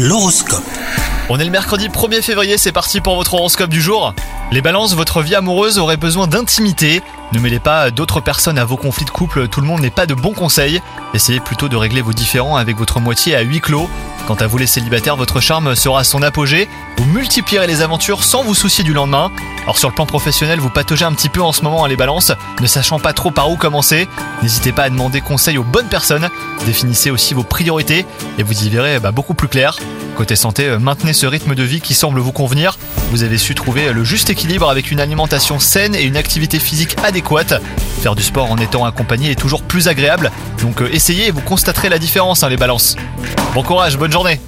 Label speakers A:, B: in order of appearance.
A: L'horoscope.
B: On est le mercredi 1er février, c'est parti pour votre horoscope du jour. Les balances, votre vie amoureuse aurait besoin d'intimité. Ne mêlez pas d'autres personnes à vos conflits de couple, tout le monde n'est pas de bons conseils. Essayez plutôt de régler vos différends avec votre moitié à huis clos. Quant à vous les célibataires, votre charme sera à son apogée. Vous multiplierez les aventures sans vous soucier du lendemain. Alors sur le plan professionnel, vous pataugez un petit peu en ce moment à les balances, ne sachant pas trop par où commencer. N'hésitez pas à demander conseil aux bonnes personnes. Définissez aussi vos priorités et vous y verrez bah, beaucoup plus clair. Côté santé, euh, maintenez ce rythme de vie qui semble vous convenir. Vous avez su trouver le juste équilibre avec une alimentation saine et une activité physique adéquate. Faire du sport en étant accompagné est toujours plus agréable, donc euh, essayez et vous constaterez la différence hein, les balances. Bon courage, bonne journée